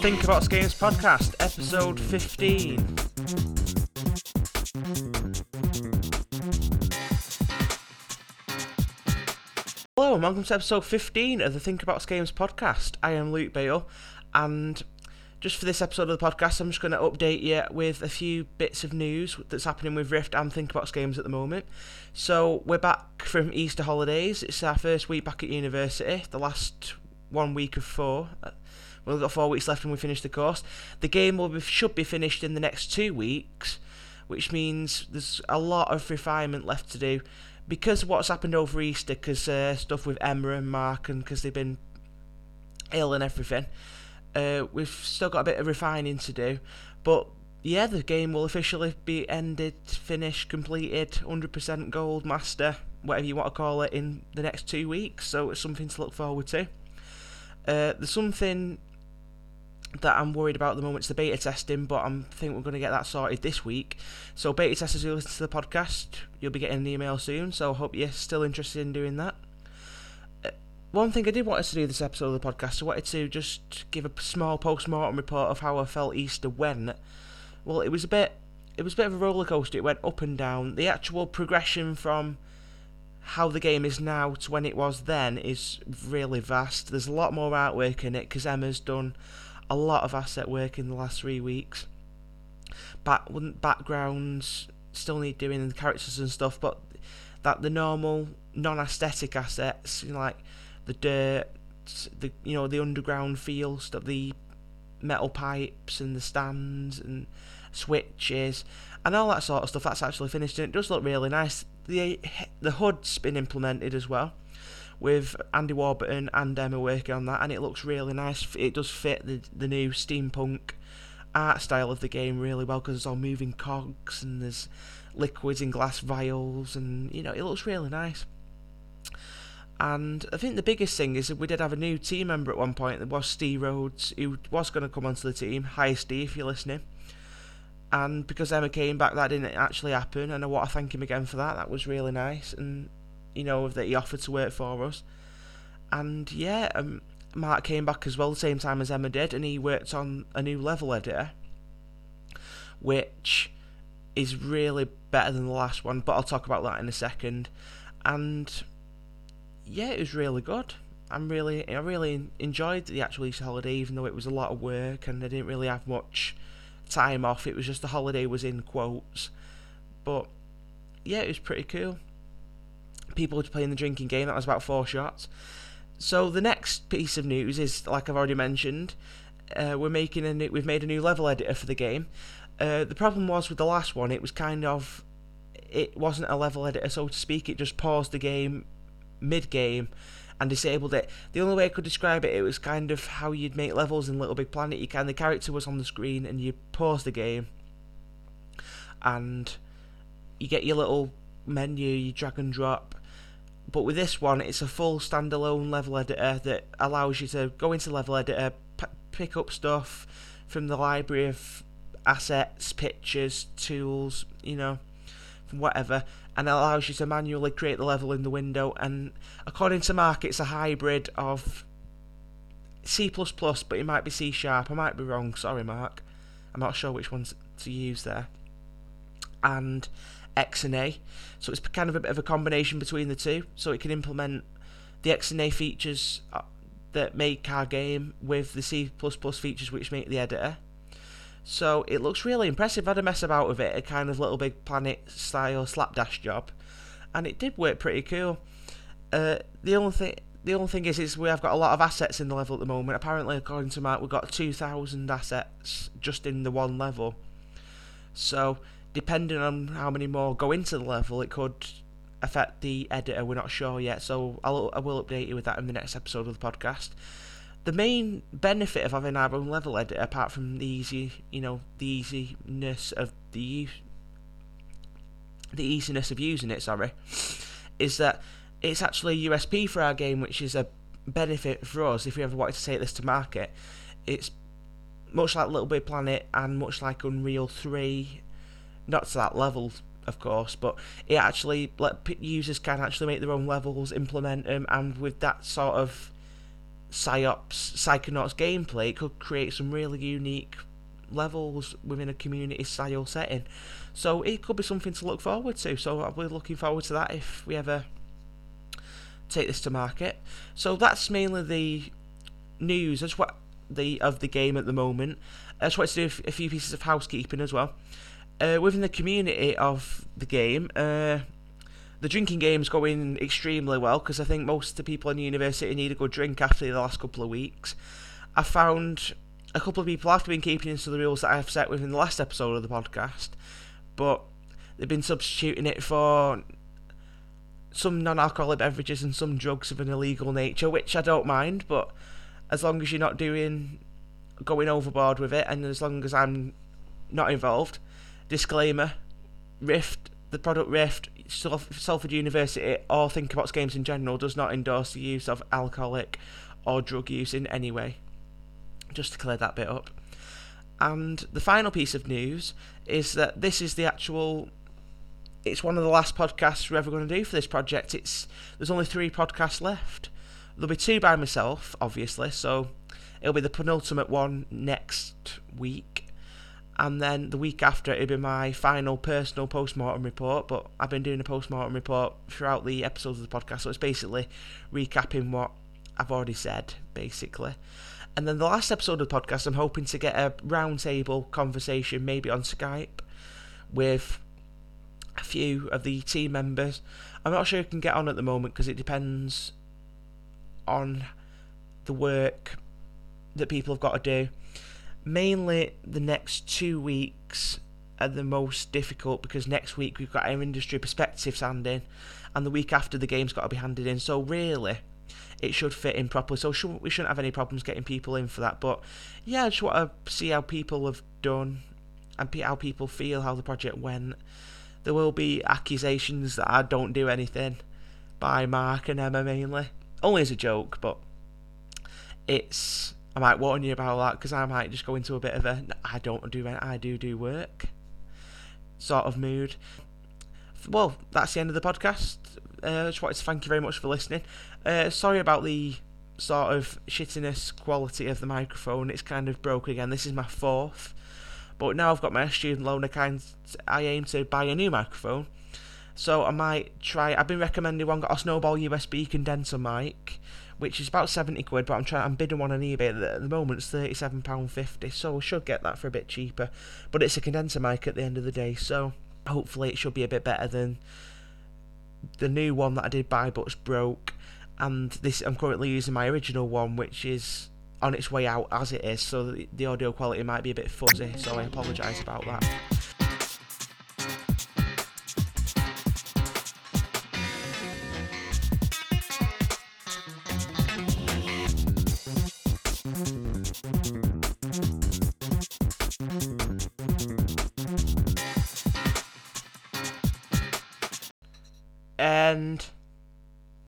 Think About Games podcast, episode 15. Hello, and welcome to episode 15 of the Think About Games podcast. I am Luke Bale, and just for this episode of the podcast, I'm just going to update you with a few bits of news that's happening with Rift and Think About Games at the moment. So, we're back from Easter holidays. It's our first week back at university, the last one week of four. We've got four weeks left when we finish the course. The game will be, should be finished in the next two weeks, which means there's a lot of refinement left to do. Because what's happened over Easter, because uh, stuff with Emma and Mark, and because they've been ill and everything, uh, we've still got a bit of refining to do. But yeah, the game will officially be ended, finished, completed, 100% gold master, whatever you want to call it, in the next two weeks. So it's something to look forward to. Uh, there's something that I'm worried about at the moment. It's the beta testing, but I think we're going to get that sorted this week. So, beta testers who listen to the podcast, you'll be getting an email soon. So, hope you're still interested in doing that. Uh, one thing I did want to do this episode of the podcast, I wanted to just give a small post-mortem report of how I felt Easter went. Well, it was a bit, it was a bit of a roller coaster. It went up and down. The actual progression from how the game is now to when it was then is really vast. There's a lot more artwork in it because Emma's done a lot of asset work in the last three weeks. Back backgrounds still need doing the characters and stuff, but that the normal non-aesthetic assets, you know, like the dirt, the you know the underground feel stuff, the metal pipes and the stands and switches and all that sort of stuff. That's actually finished and it does look really nice. The the HUD's been implemented as well with Andy Warburton and Emma working on that, and it looks really nice. It does fit the the new steampunk art style of the game really well because it's all moving cogs and there's liquids in glass vials, and you know it looks really nice. And I think the biggest thing is that we did have a new team member at one point. There was Steve Rhodes, who was going to come onto the team. Hi, Steve, if you're listening. And because Emma came back, that didn't actually happen. And I want to thank him again for that. That was really nice. And you know, that he offered to work for us. And yeah, um, Mark came back as well the same time as Emma did, and he worked on a new level editor, which is really better than the last one, but I'll talk about that in a second. And yeah, it was really good. I'm really, I really enjoyed the actual Easter holiday, even though it was a lot of work and I didn't really have much time off. It was just the holiday was in quotes, but yeah, it was pretty cool people playing the drinking game. That was about four shots. So the next piece of news is, like I've already mentioned, uh, we're making a new, we've made a new level editor for the game. Uh, the problem was with the last one, it was kind of, it wasn't a level editor, so to speak. It just paused the game mid game and disabled it. The only way I could describe it, it was kind of how you'd make levels in Little Big Planet. You can the character was on the screen and you pause the game, and you get your little menu, you drag and drop, but with this one, it's a full standalone level editor that allows you to go into level editor, p- pick up stuff from the library of assets, pictures, tools, you know, whatever, and it allows you to manually create the level in the window. And according to Mark, it's a hybrid of C++, but it might be C sharp. I might be wrong. Sorry, Mark. I'm not sure which ones to use there. And XNA. So it's kind of a bit of a combination between the two. So it can implement the XNA features uh, that make our game with the C++ features which make the editor. So it looks really impressive. I had a mess about with it, a kind of Little Big Planet style slapdash job, and it did work pretty cool. Uh, the only thing. The only thing is, is we have got a lot of assets in the level at the moment. Apparently, according to Mark, we've got 2,000 assets just in the one level. So depending on how many more go into the level, it could affect the editor. We're not sure yet, so I'll, I will update you with that in the next episode of the podcast. The main benefit of having our own level editor, apart from the easy, you know, the easiness of the the easiness of using it, sorry, is that it's actually a USP for our game, which is a benefit for us if we ever wanted to take this to market. It's much like Little Big Planet and much like Unreal 3 not to that level, of course, but it actually let users can actually make their own levels, implement them, and with that sort of psyops, Psychonauts gameplay, it could create some really unique levels within a community style setting. So it could be something to look forward to. So I'll be looking forward to that if we ever take this to market. So that's mainly the news. That's what the of the game at the moment. I just wanted to do a few pieces of housekeeping as well. Uh, within the community of the game, uh, the drinking game's going extremely well because I think most of the people in the university need a good drink after the last couple of weeks. I found a couple of people have been keeping into the rules that I've set within the last episode of the podcast, but they've been substituting it for some non-alcoholic beverages and some drugs of an illegal nature, which I don't mind. But as long as you're not doing going overboard with it, and as long as I'm not involved, disclaimer: Rift, the product Rift, Salford University, or Think About Games in general does not endorse the use of alcoholic or drug use in any way. Just to clear that bit up. And the final piece of news is that this is the actual it's one of the last podcasts we're ever going to do for this project. It's there's only three podcasts left. There'll be two by myself, obviously, so it'll be the penultimate one next week, and then the week after it'll be my final personal post-mortem report. But I've been doing a post-mortem report throughout the episodes of the podcast, so it's basically recapping what I've already said, basically. And then the last episode of the podcast, I'm hoping to get a roundtable conversation, maybe on Skype, with a few of the team members. I'm not sure i can get on at the moment because it depends on the work that people have got to do. Mainly the next two weeks are the most difficult because next week we've got our industry perspectives handing, and the week after the game's got to be handed in. So really, it should fit in properly. So we shouldn't have any problems getting people in for that. But yeah, I just want to see how people have done and how people feel, how the project went there will be accusations that I don't do anything by Mark and Emma mainly. Only as a joke, but it's. I might warn you about that because I might just go into a bit of a I don't do I do do work sort of mood. Well, that's the end of the podcast. Uh, just wanted to thank you very much for listening. Uh, sorry about the sort of shittiness quality of the microphone. It's kind of broke again. This is my fourth. But now I've got my student loan account, I aim to buy a new microphone. So I might try. I've been recommending one got a Snowball USB condenser mic, which is about seventy quid. But I'm trying. I'm bidding one on eBay at the moment. It's thirty seven pound fifty. So I should get that for a bit cheaper. But it's a condenser mic at the end of the day. So hopefully it should be a bit better than the new one that I did buy but but's broke. And this I'm currently using my original one, which is on its way out as it is, so the, the audio quality might be a bit fuzzy, so I apologise about that. And